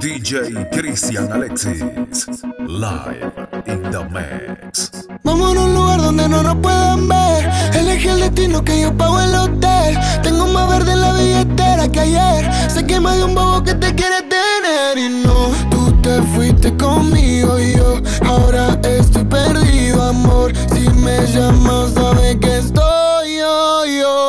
DJ Cristian Alexis, live in the mix. Vamos a un lugar donde no nos puedan ver. Elegí el destino que yo pago el hotel. Tengo más verde en la billetera que ayer. Sé que más de un bobo que te quiere tener. Y no, tú te fuiste conmigo y yo ahora estoy perdido, amor. Si me llamas, sabes que estoy yo, yo.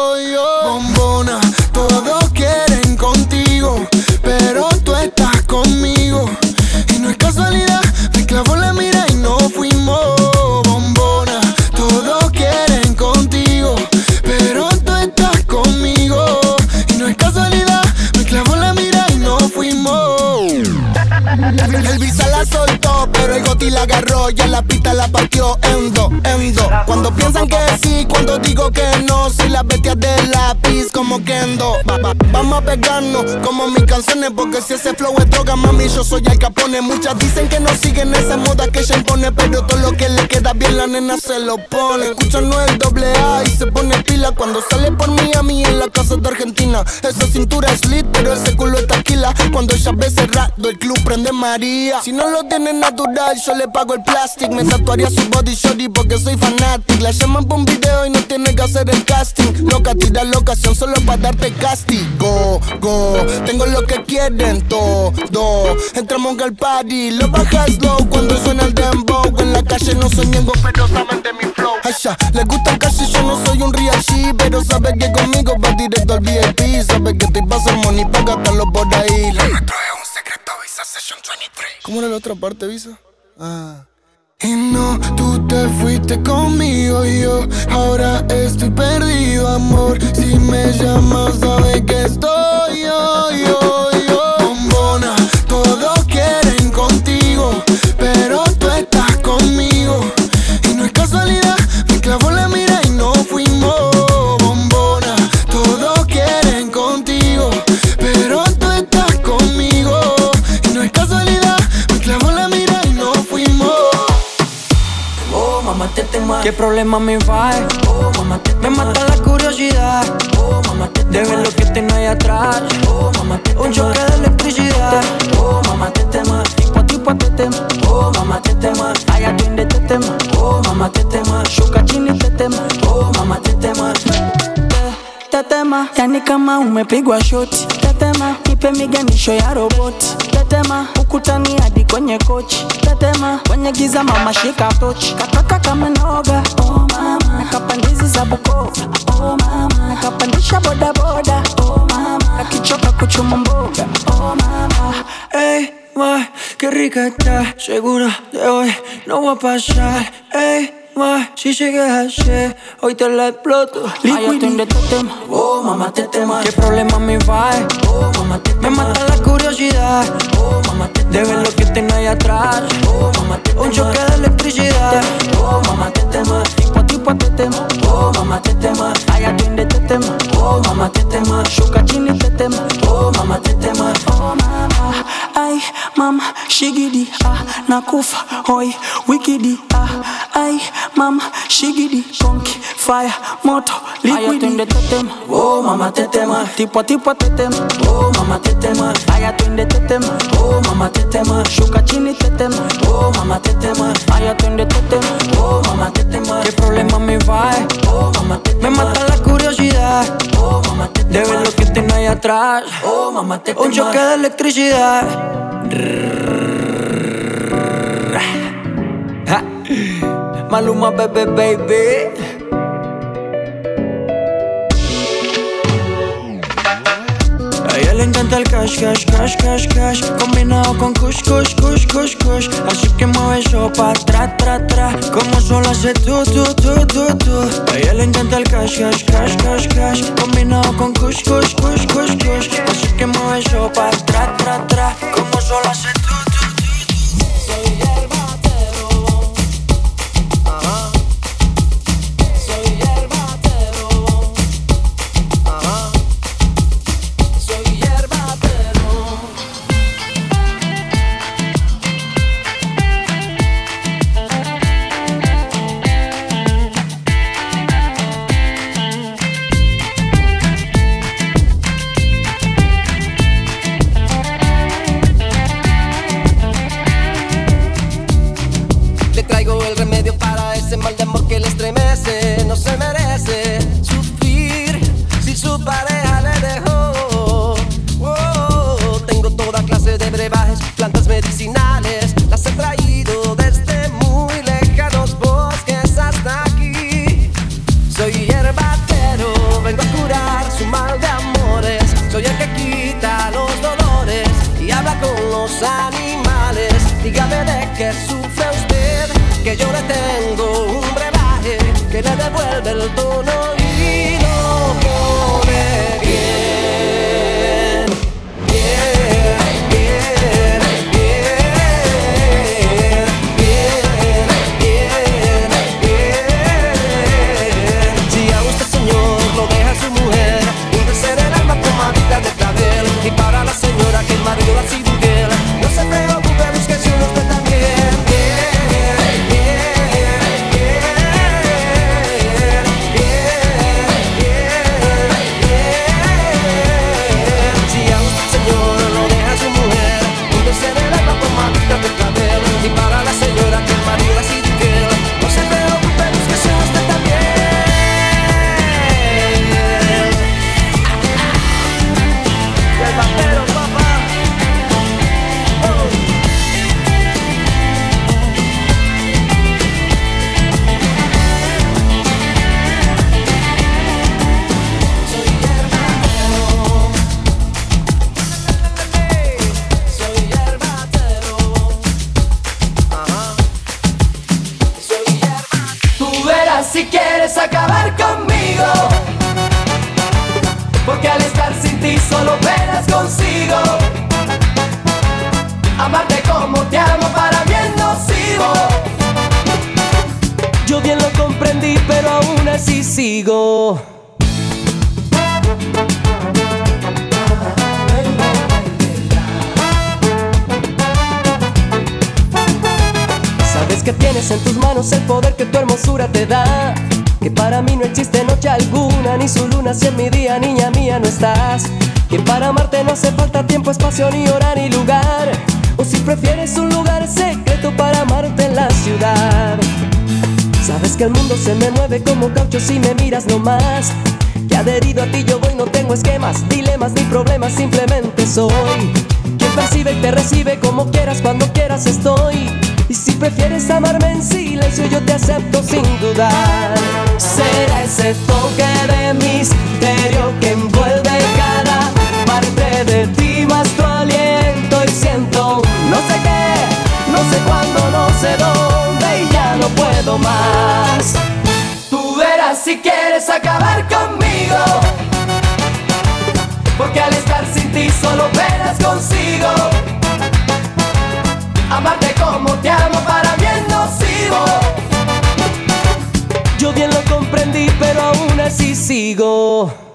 La agarró. Ya la pista la partió endo, endo. Cuando piensan que sí, cuando digo que no. Soy la bestia del lápiz como Kendo. Va, va, vamos a pegarnos como mis canciones. Porque si ese flow es droga, mami, yo soy el capone. Muchas dicen que no siguen esa moda que ella impone. Pero todo lo que le queda bien, la nena se lo pone. Escuchan no el doble A y se pone pila. Cuando sale por mí a mí en la casa de Argentina. Esa cintura es lit, pero ese culo está taquila. Cuando ella ve cerrado, el club prende María. Si no lo tiene natural, yo le pago el plástico. Me tatuaría su body shorty porque soy fanático. La llaman por un video y no tiene que hacer el casting. Loca, tira la ocasión solo para darte castigo. Go, tengo lo que quieren todo. Entramos al party, lo bajas low cuando suena el dembow. En la calle no soy ñengo, pero saben de mi flow. Ya, les gusta y yo no soy un real G, pero sabe que conmigo va directo al VIP. Sabe que estoy pasando money pa' gastarlo por ahí. Lo nuestro es un secreto, Visa Session 23. ¿Cómo era la otra parte, Visa? Ah. Y no, tú te fuiste conmigo y yo ahora estoy perdido, amor. Si me llamas, sabes que estoy yo, yo. ¿Qué problema me va? Oh, mamá, te Me mata la curiosidad. Oh, mamá, te De ver lo que tengo ahí atrás. Oh, mamá, te Un choque de electricidad. Oh, mamá, te tema. Tipo a tipo te tema. Oh, mamá, te tema. Ay, atiende te tema. Oh, mamá, te tema. Shuka chini te tema. Oh, mamá, te tema. Tetema, yani kama umepigwa shoti. Tetema, nipe miganisho ya roboti. Tetema, ukutani hadi kwenye kochi. Tetema, kwenye giza mama shika tochi. Katoka kama noga, oh mama. Nakapandizi za Bukoba, oh mama. Nakapandisha boda boda, oh mama. Akichoka kuchuma mboga, oh mama. Ey, ma, qué rica está. Segura de hoy no va a pasar. Ey, ma, si llegas así, hoy te la exploto. Ay, atiende este tema. Oh, mamá, te tema. ¿Qué problema me va? Oh, mamá, te Me mata la curiosidad. Oh, mamá, te De ver lo que tengo ahí atrás. Oh, mamá, te Un choque de electricidad. Oh, mamá, te tema. Tipo a tipo te tema. Oh, mamá, te tema. Ay, atiende este tema. Oh, mamá, te tema. Shuka chini te tema. Oh, mamá, te tema. Oh, mama. Ay, mama, shigidi. Ah, nakufa. Hoi, wikidi. Ah, ay, mama, shigidi. Konki, fire, moto, liquidi. Ay, atiende este tema. Oh, mamá, te tema. Tipo a tipo te tema. Oh, mamá, te tema. Ay, atiende este tema. Oh, mamá, te tema. Shuka chini te tema. Oh, mamá, te tema. Ay, atiende este tema. Oh, mamá, te tema. ¿Qué problema me va? Oh, mamá, te. Me mata la curiosidad. Oh, mamá, te. De ver lo que tengo ahí atrás. Oh, mamá. Un choque de electricidad. Maluma, bebé, baby. A ella le encanta el cash, cash, cash, cash, cash. Combinado con kush, kush, kush, kush, kush Así que mueve eso pa' tra, tra, tra. Como solo hace tú, tú, tú, tú, tú A ella le encanta el cash, cash, cash, cash, cash. Combinado con kush, kush, kush, kush, kush Así que mueve eso pa' tra, tra, tra. Como solo hace vuelve el tono Que para amarte no hace falta tiempo, espacio, ni hora, ni lugar. O si prefieres un lugar secreto para amarte en la ciudad. Sabes que el mundo se me mueve como caucho si me miras nomás. Que adherido a ti yo voy, no tengo esquemas, dilemas ni problemas, simplemente soy. Quien percibe y te recibe como quieras, cuando quieras estoy. Y si prefieres amarme en silencio, yo te acepto sin dudar. Será ese toque de misterio que envuelve parte de ti, más tu aliento. Y siento, no sé qué, no sé cuándo, no sé dónde, y ya no puedo más. Tú verás si quieres acabar conmigo. Porque al estar sin ti solo penas consigo. Amarte como te amo para es nocivo. Yo bien lo comprendí, pero aún así sigo.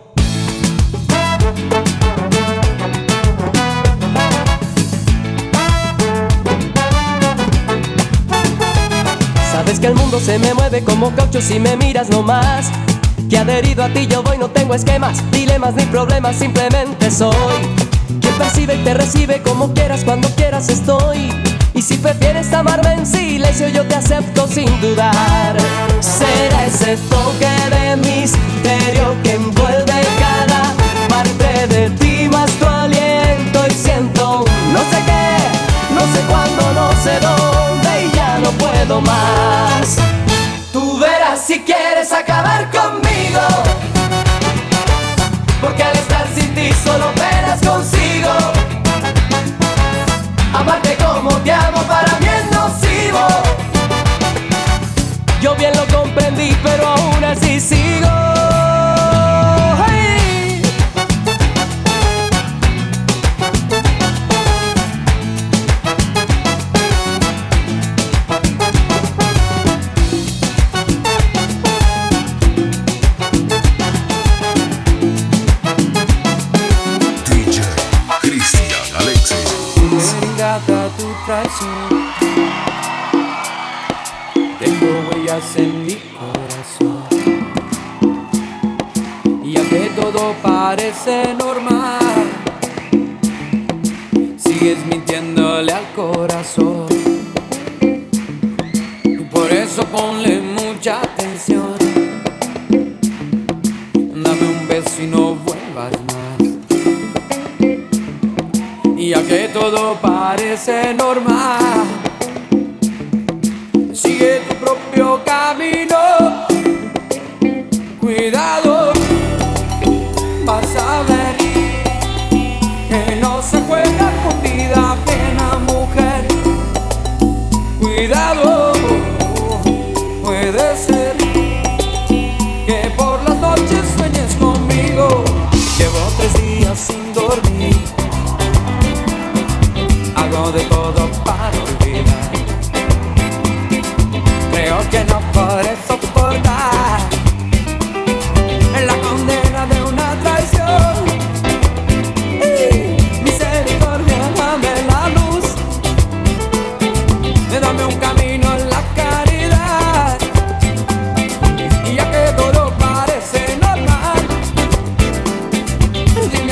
Sabes que el mundo se me mueve como caucho si me miras nomás. Que adherido a ti yo voy, no tengo esquemas, dilemas ni problemas, simplemente soy. Quien percibe y te recibe como quieras, cuando quieras estoy. Y si prefieres amarme en silencio, yo te acepto sin dudar. Será ese toque de misterio que envuelve cada parte de ti, más tu aliento. Y siento, no sé qué, no sé cuándo, no sé dónde, puedo más. Tú verás si quieres acabar conmigo. Porque al estar sin ti solo penas consigo. Amarte como te amo para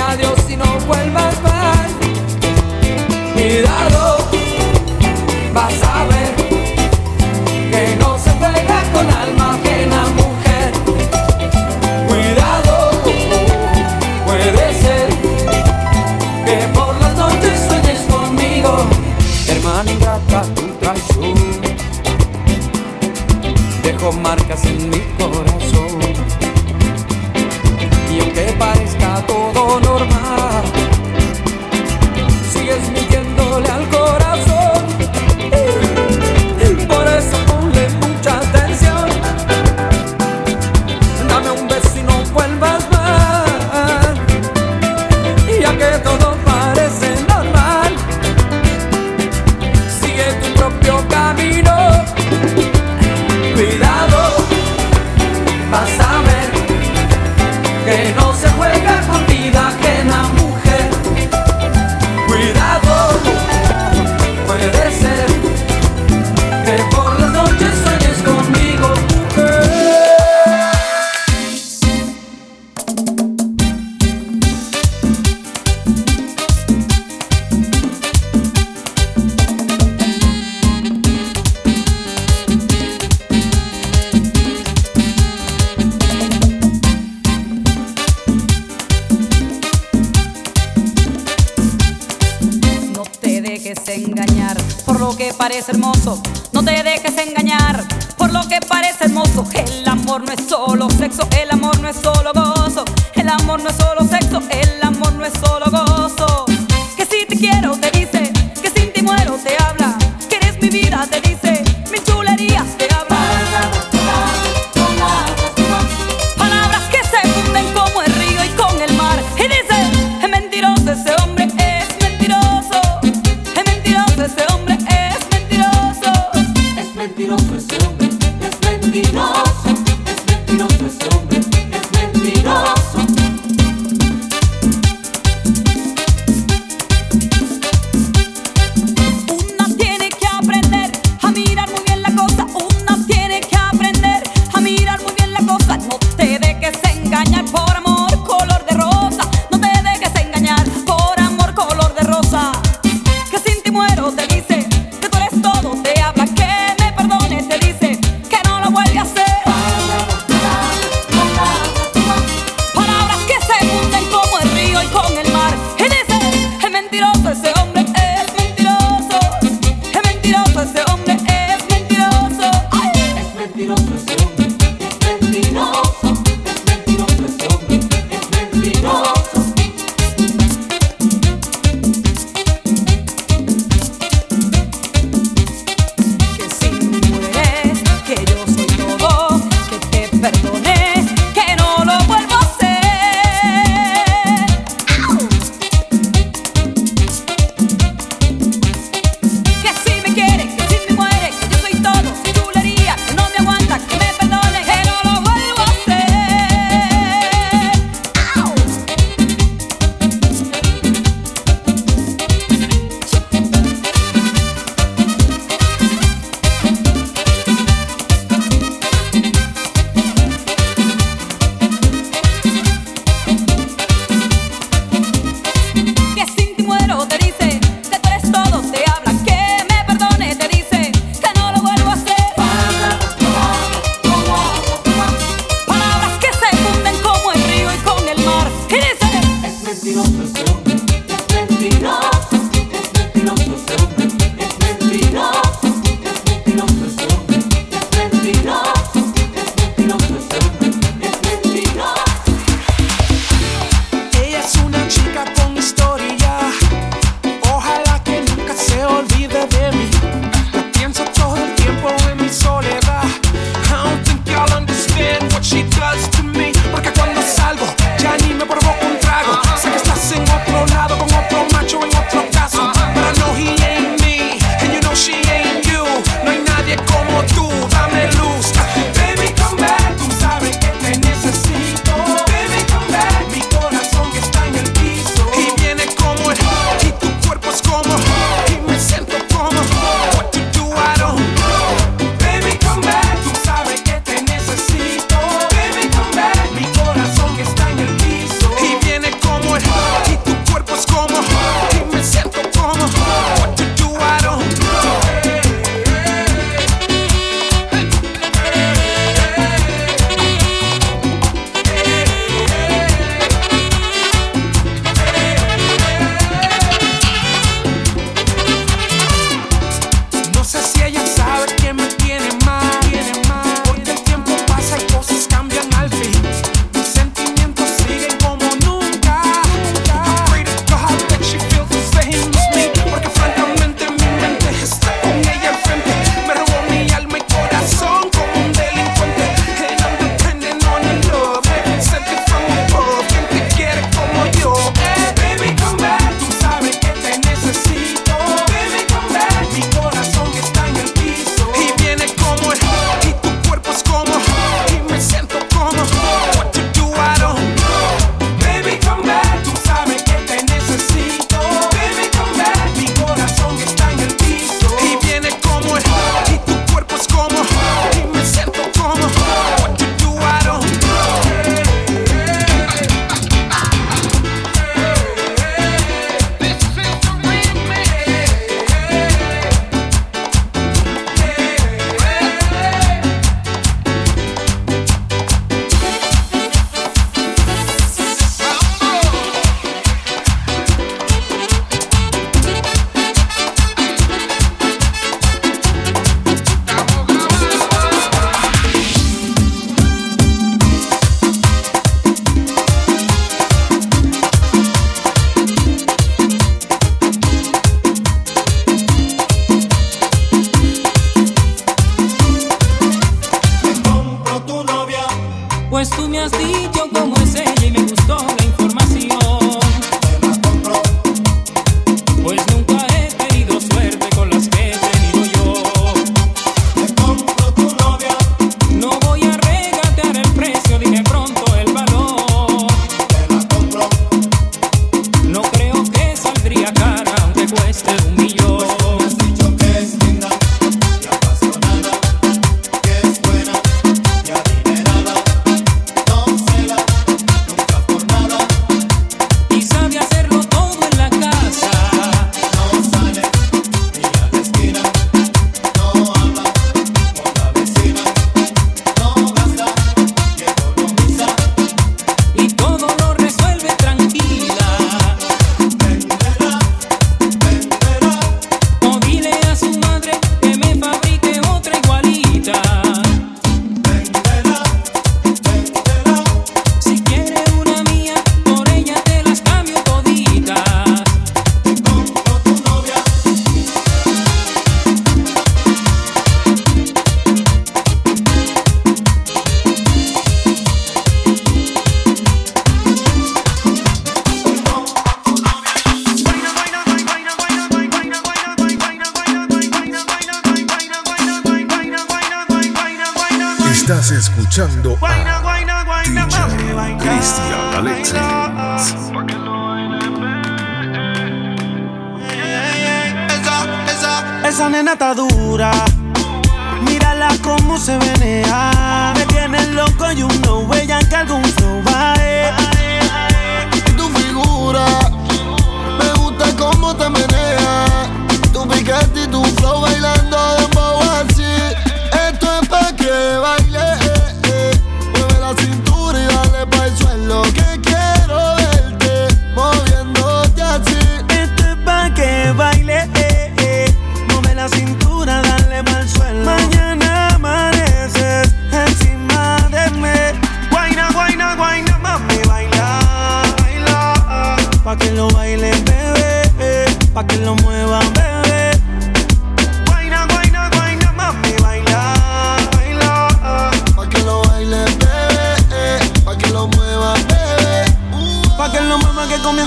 adiós y no vuelvas más. Cuidado, vas a ver que no se pega con alma ajena, mujer. Cuidado, puede ser que por las noches sueñes conmigo, hermana ingrata, tu traición. Dejo marcas en mi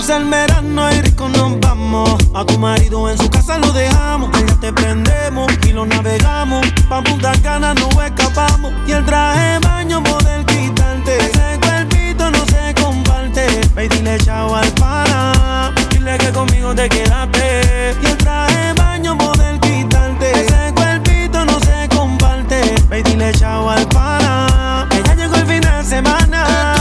comienza el verano y rico nos vamos. A tu marido en su casa lo dejamos. Ya te prendemos y lo navegamos. Pa' Punta Cana no escapamos. Y el traje de baño poder quitarte. Ese cuerpito no se comparte. Ve y dile chao al pana. Dile que conmigo te quedaste. Y el traje de baño poder quitarte. Ese cuerpito no se comparte. Ve y dile chao al pana. Que ya llegó el fin de semana.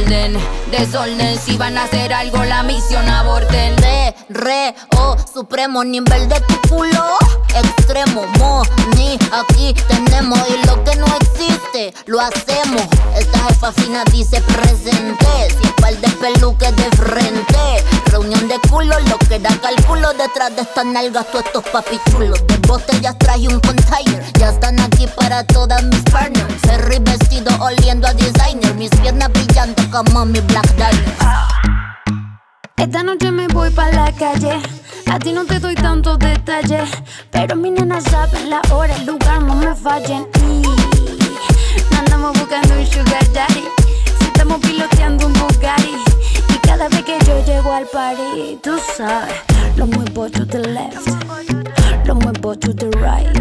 Desorden, desorden, si van a hacer algo la misión aborten. Re, re, oh, supremo nivel de tu culo. Extremo, mo, ni, aquí tenemos y lo que no existe, lo hacemos. Esta jefa fina dice presente, sin par de peluques de frente. Reunión de culo, lo que da cálculo detrás de estas nalgas, todos estos papichulos. De botellas traje un container, ya están aquí para todas mis partners. Black diamond. Esta noche me voy pa' la calle. A ti no te doy tantos detalles. Pero mi nena saben la hora, el lugar, no me fallen. Y no andamos buscando un sugar daddy. Si estamos piloteando un Bugatti. Y cada vez que yo llego al party, tú sabes, lo muevo to the left. Lo muevo to the right.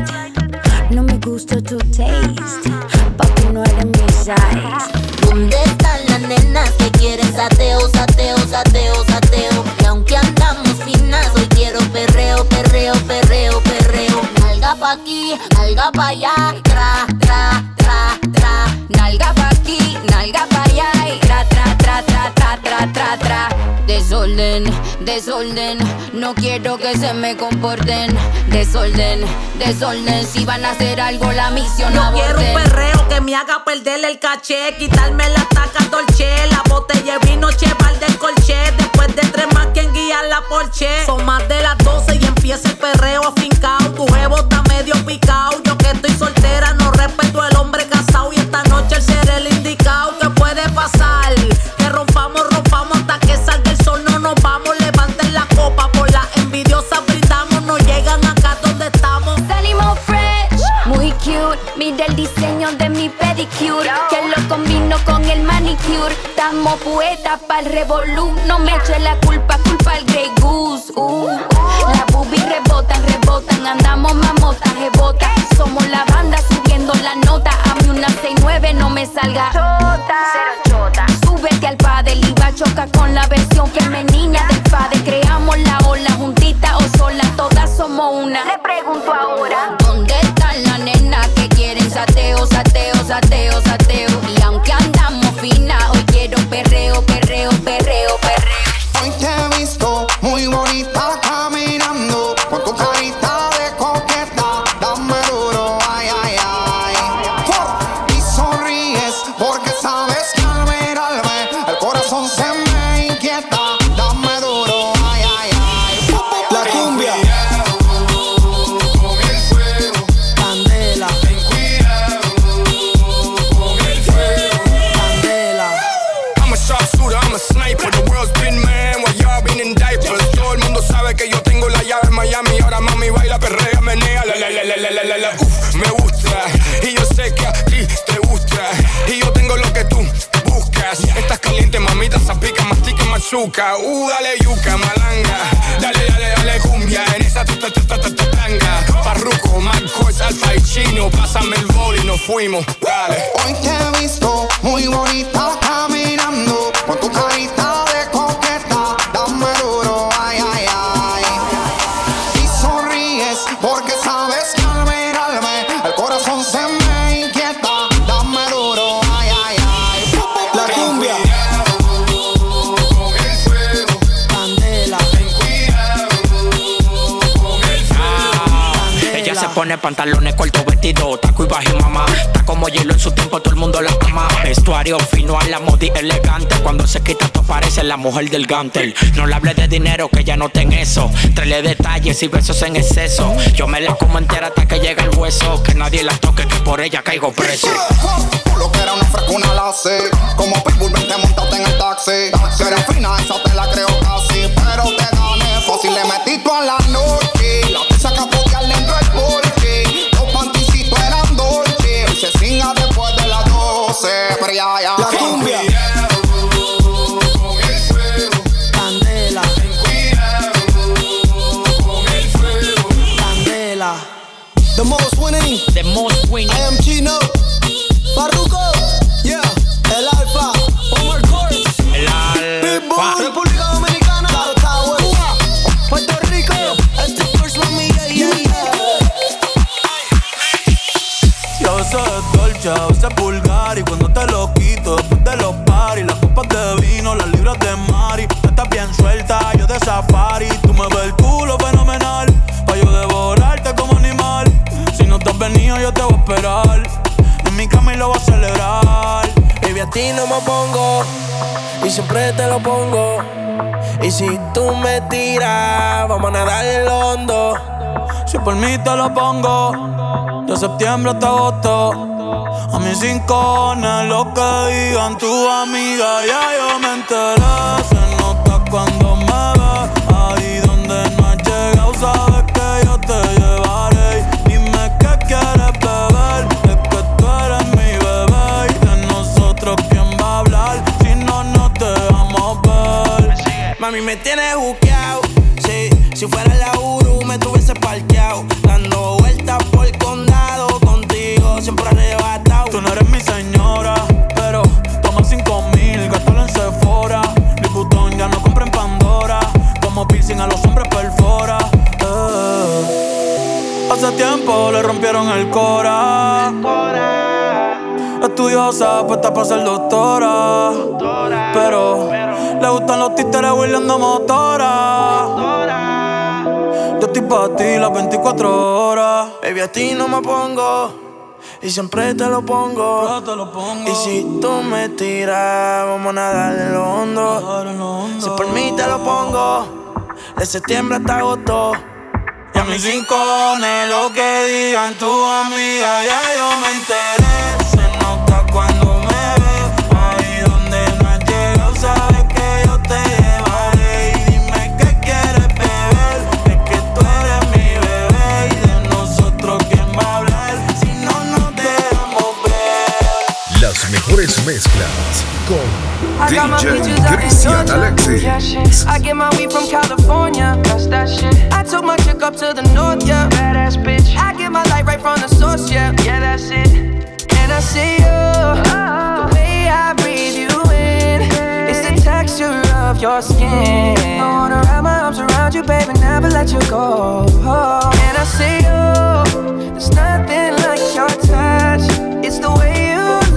No me gusta tu taste. Papi, no eres mi size. ¿Dónde están las nenas que quieren sateo, sateo, sateo, sateo? Y aunque andamos finas, hoy quiero perreo, perreo, perreo, perreo. Nalga pa' aquí, nalga pa' allá, tra, tra, tra, tra. Nalga pa' aquí, nalga pa' allá, y tra, tra, tra, tra, tra, tra, tra, tra. Desorden, desorden, no quiero que se me comporten. Desorden, desorden, si van a hacer algo la misión Yo quiero un perreo que me haga perder el caché, quitarme la taca dolce, la botella de vino cheval del colché. Después de tres más, quien guía la porche. Son más de las 12 y empieza el perreo afincao. Tu jevo está medio picao. Yo que estoy soltera, no respeto al hombre casado. Y de mi pedicure, que lo combino con el manicure. Estamos poetas para el revolú. No me eche la culpa, culpa al Grey Goose. Uh. Las boobies rebotan, rebotan. Andamos mamotas, rebotas. Somos la banda subiendo la nota. A mí una 69 no me salga. Chota. Súbete al padre y va a chocar con la versión femenina del padre. Creamos la ola juntita o sola. Todas somos una. Le pregunto ahora. ¿Dónde están las Deus, adeus, adeus, adeus. Machuca. Uh, dale yuca, malanga. Dale, dale, dale cumbia. En esa tu ta ta tanga. Farruko, Marcos, Alfa y Chino. Pásame el bol y nos fuimos. Dale. Hoy te he visto muy bonita caminando con tu carita pone pantalones cortos, vestido, taco y bajo mamá. Está como hielo en su tiempo, todo el mundo la ama. Vestuario fino a la moda y elegante. Cuando se quita, tú parece la mujer del gantel. No le hable de dinero, que ya no ten eso. Traele detalles y besos en exceso. Yo me la como entera hasta que llega el hueso. Que nadie la toque, que por ella caigo preso. Tú lo que era una frescuna la sé. Como Pitbull, vente montate en el taxi. Si eres fina, esa te la creo casi. Pero te gané fácil, le metí toda la noche. La pizza que dentro del porche. Ti no me pongo y siempre te lo pongo. Y si tú me tiras, vamos a nadar el hondo. Si por mí te lo pongo De septiembre hasta agosto A mis rincones Lo que digan tu amiga Ya yo me enteré Se nota cuando me ves Ahí donde no has llegado me tienes buqueado. Sí, si fuera la Uru, me tuviese parqueado. Dando vueltas por el condado. Contigo siempre arrebatado. Tú no eres mi señora, pero toma cinco mil, gástalo en Sephora. Liputón ya no compra en Pandora, como piercing a los hombres perfora. Eh. Hace tiempo le rompieron el cora. Estudiosa, puesta para ser doctora. Pero le gustan los títeres huirleando motora. Yo estoy para ti las 24 horas. Baby, a ti no me pongo. Y siempre te lo pongo. Yo te lo pongo. Y si tú me tiras, vamos a nadar en lo hondo. Nadar en lo hondo. Si por mí te lo pongo. De septiembre hasta agosto. Y a mis rincones, lo que digan tu amiga, ya yo me enteré. Mejores mezclas con I DJ peaches out in Cristian Georgia. Alexis. I get my weed from California. That's that shit. I took my chick up to the north, yeah. Badass bitch. I get my light right from the source, yeah. Yeah, that's it. And I see you. The way I breathe you in. It's the texture of your skin. I wanna wrap my arms around you, baby, never let you go. And I see you. There's nothing like your touch. It's the way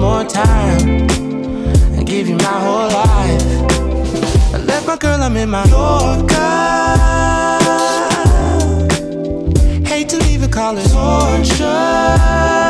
more time and give you my whole life. I left my girl, I'm in my Yorker. Hate to leave it, call torture.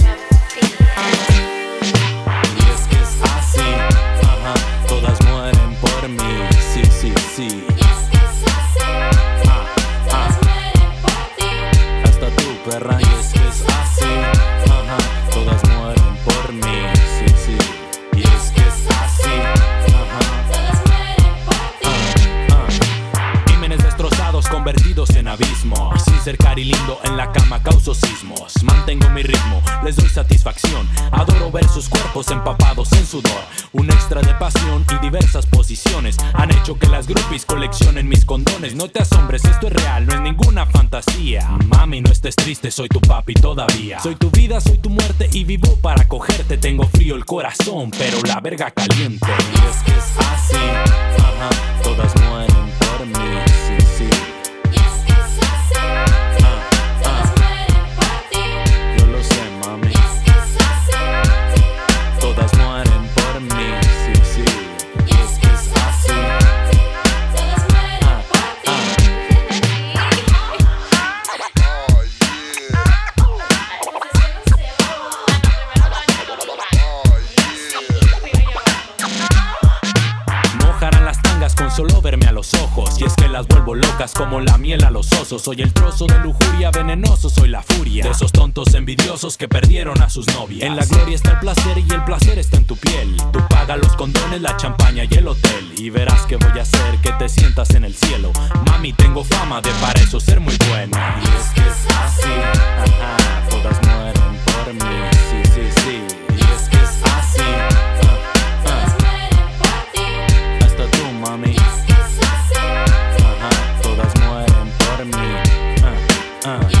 Soy tu vida, soy tu muerte y vivo para cogerte. Tengo frío el corazón, pero la verga caliente. Soy el trozo de lujuria venenoso, soy la furia. De esos tontos envidiosos que perdieron a sus novias. En la gloria está el placer y el placer está en tu piel. Tú paga los condones, la champaña Ah,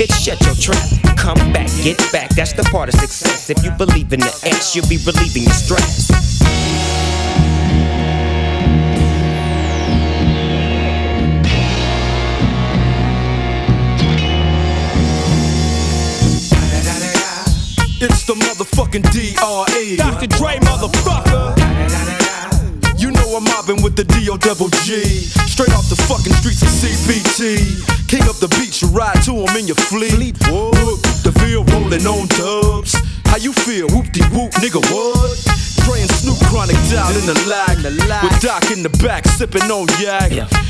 bitch, shut your trap. Come back, get back, that's the part of success. If you believe in the ass, you'll be relieving your stress. It's the motherfucking DRE. Dr. Dre, motherfucker. I'm mobbing with the DO double G. Straight off the fucking streets of CBT. King up the beach, you ride to him in your fleet. Whoop, the field rolling on dubs. How you feel? Whoop de whoop, nigga, what? And Snoop Chronic down in the lag. The lag With Doc in the back, sipping on yak. Clip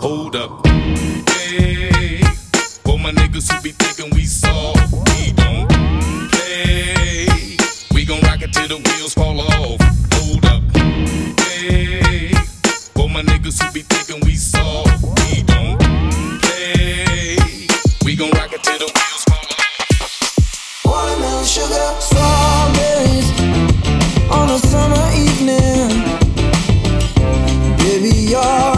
Hold up. Hey, for my niggas who be thinking we soft, we don't play. We gon' rock it till the wheels fall off. Hold up. Hey, for my niggas who be thinking we soft, we don't play. We gon' rock it till the wheels fall off. Watermelon sugar, strawberries on a summer evening. Baby, you're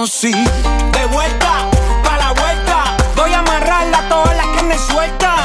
De vuelta, pa' la vuelta. Voy a amarrarla toda la carne suelta.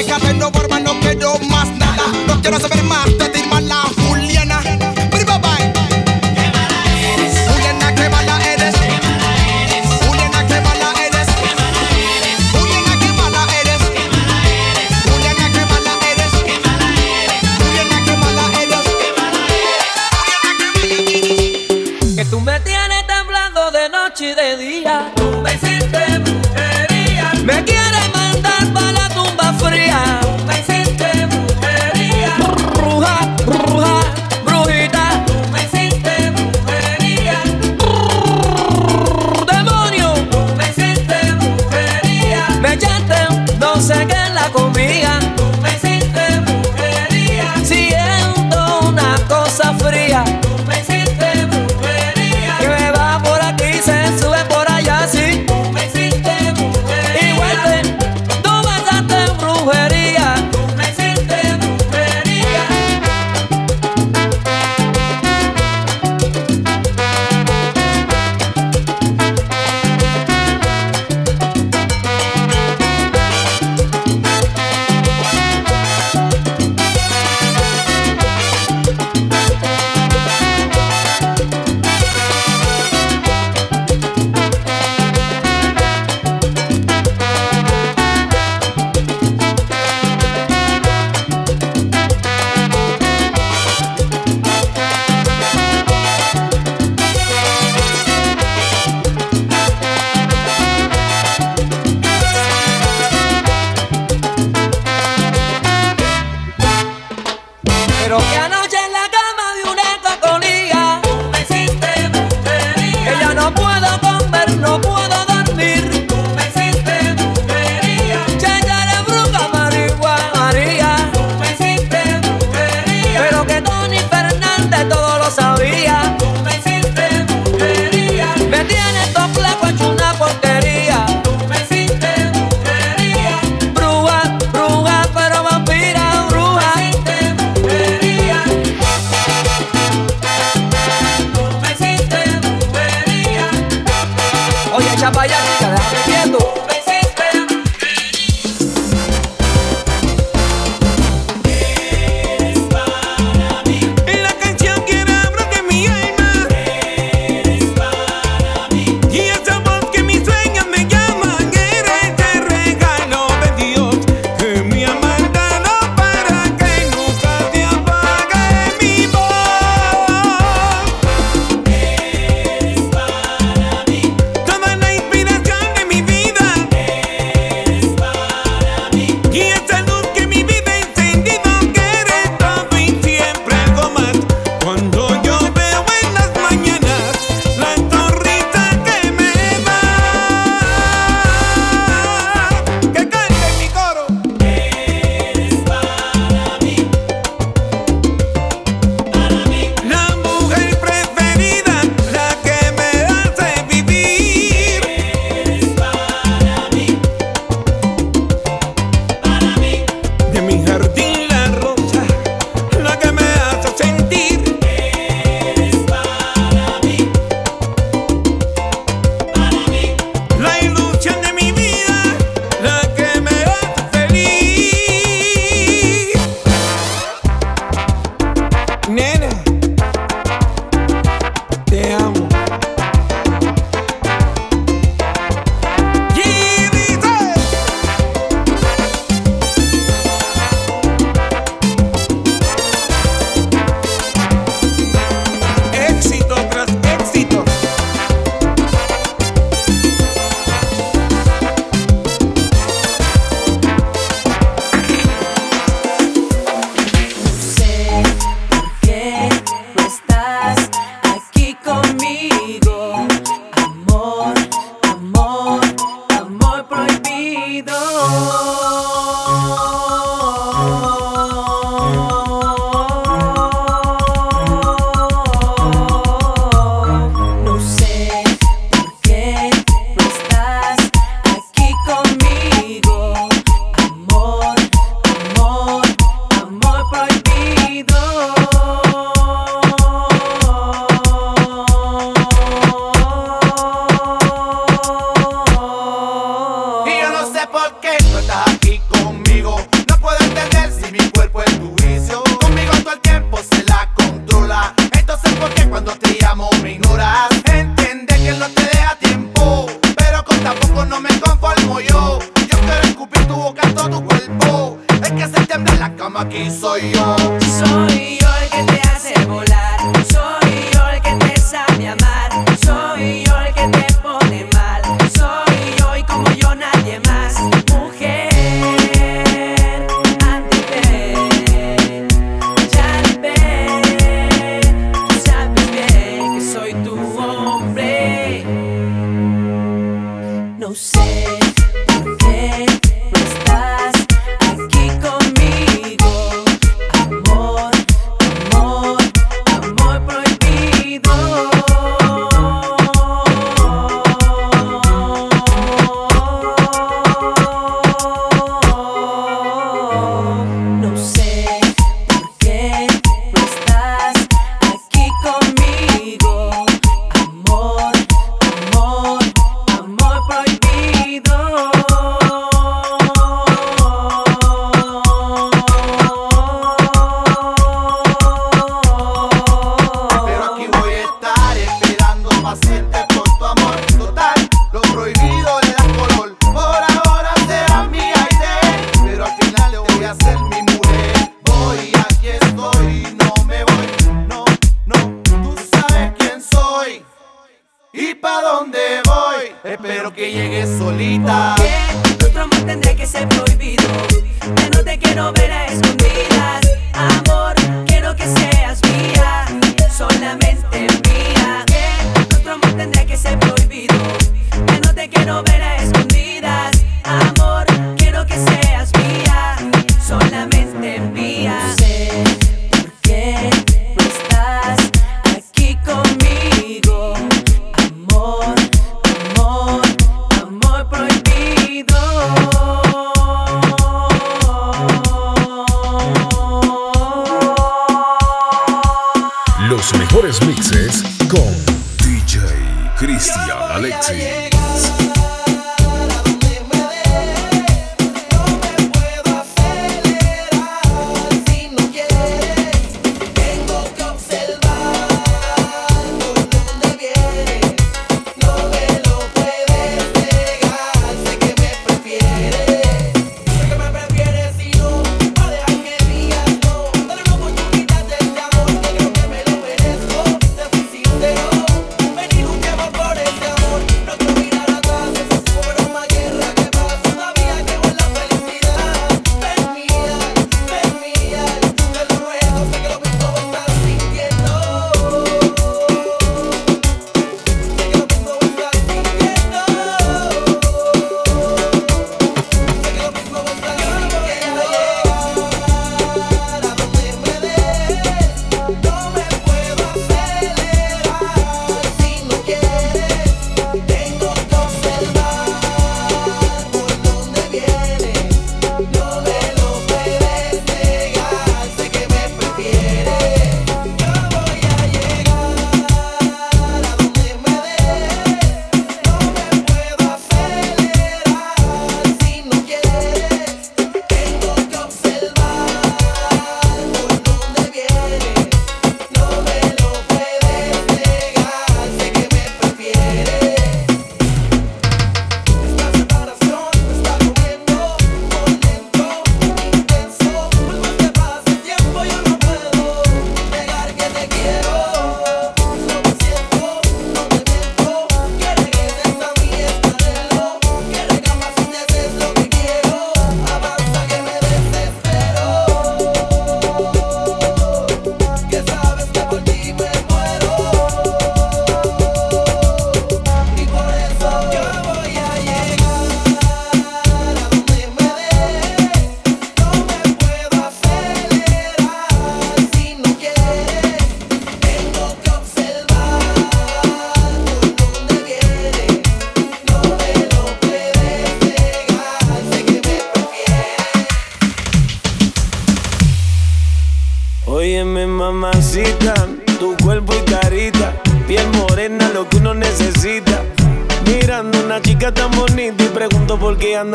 Deja no, barba, no quiero más nada. No quiero saber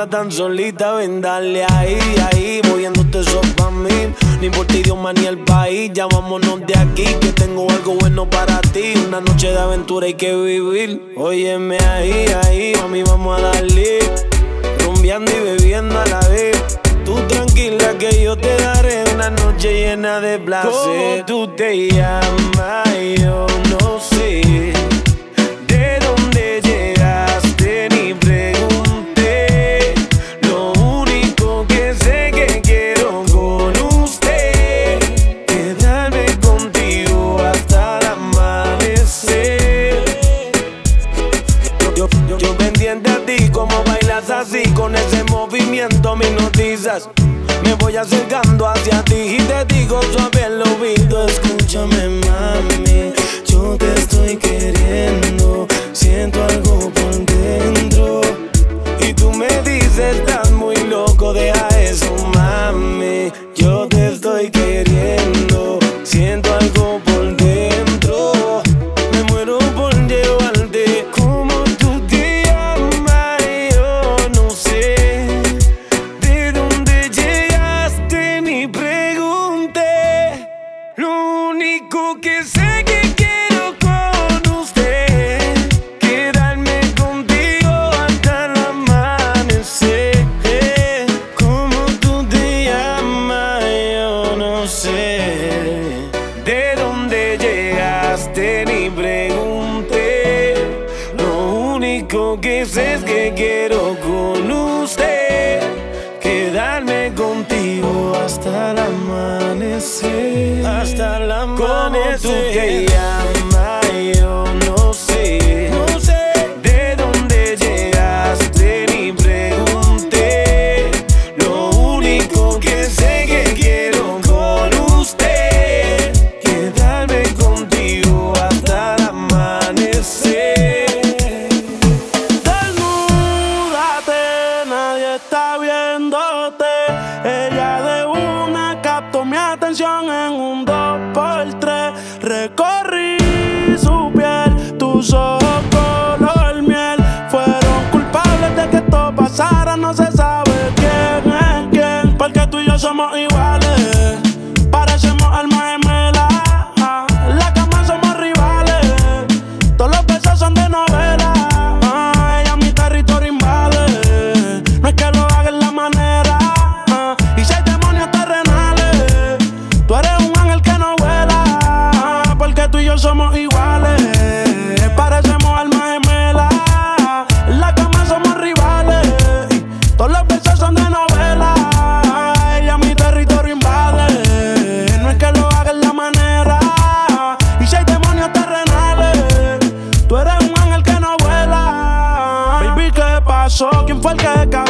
tan solita, ven dale ahí, ahí, moviéndote sopa a mí. Ni por ti, Dios, ni el país, ya vámonos de aquí, que tengo algo bueno para ti. Una noche de aventura hay que vivir. Óyeme ahí, ahí, mí vamos a darle. Rumbeando y bebiendo a la vez. Tú tranquila que yo te daré una noche llena de placer. ¿Cómo tú te llamas? Yo no sé. Me voy acercando hacia ti y te digo suave el oído, escúchame mami. milk is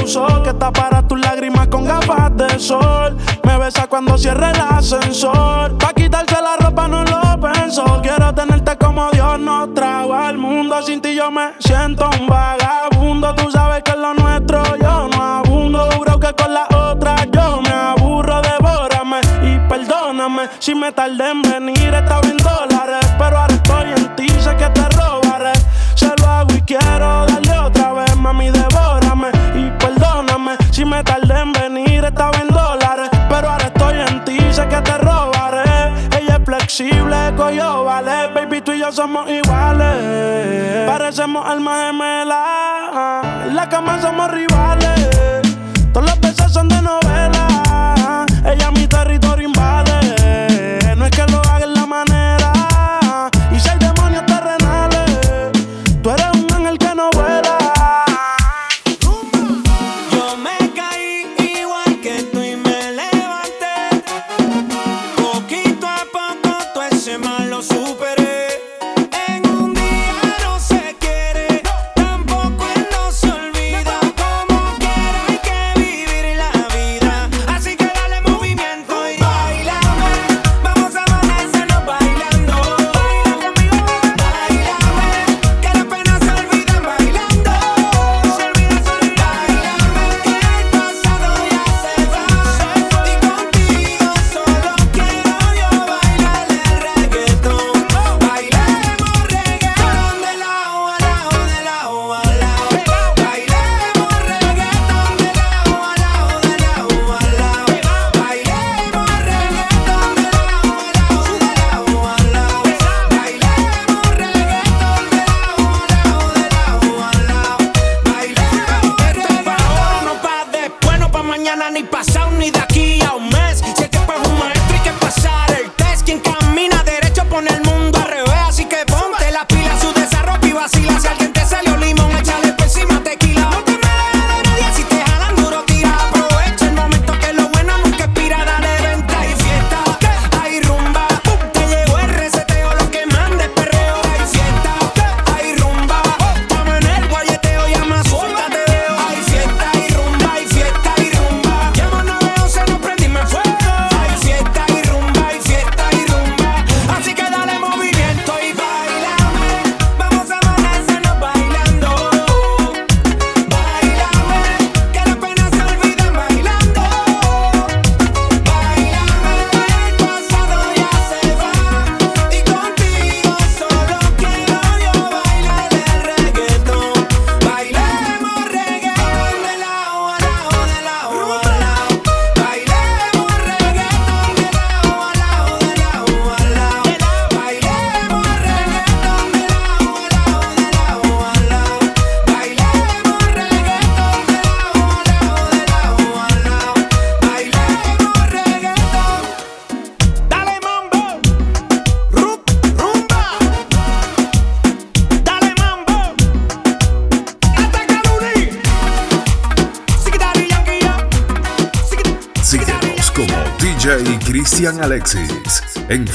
que causó que tapara tus lágrimas con gafas de sol? Me besa cuando cierre el ascensor. Pa' quitarse la ropa no lo pensó. Quiero tenerte como Dios nos trajo al mundo. Sin ti yo me siento un vagabundo. Tú sabes que es lo nuestro yo no abundo. Juro que con la otra yo me aburro. Devórame y perdóname si me tardé en venir. Estaba en dólares, pero ahora estoy en ti. Sé que te robaré. Se lo hago y quiero darle otra vez, mami, devórame me tardé en venir. Estaba en dólares, pero ahora estoy en ti. Sé que te robaré. Ella es flexible, coyo, vale. Baby, tú y yo somos iguales. Parecemos almas gemelas. En la cama somos rivales. Todos los besos son de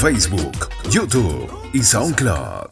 Facebook, YouTube y SoundCloud.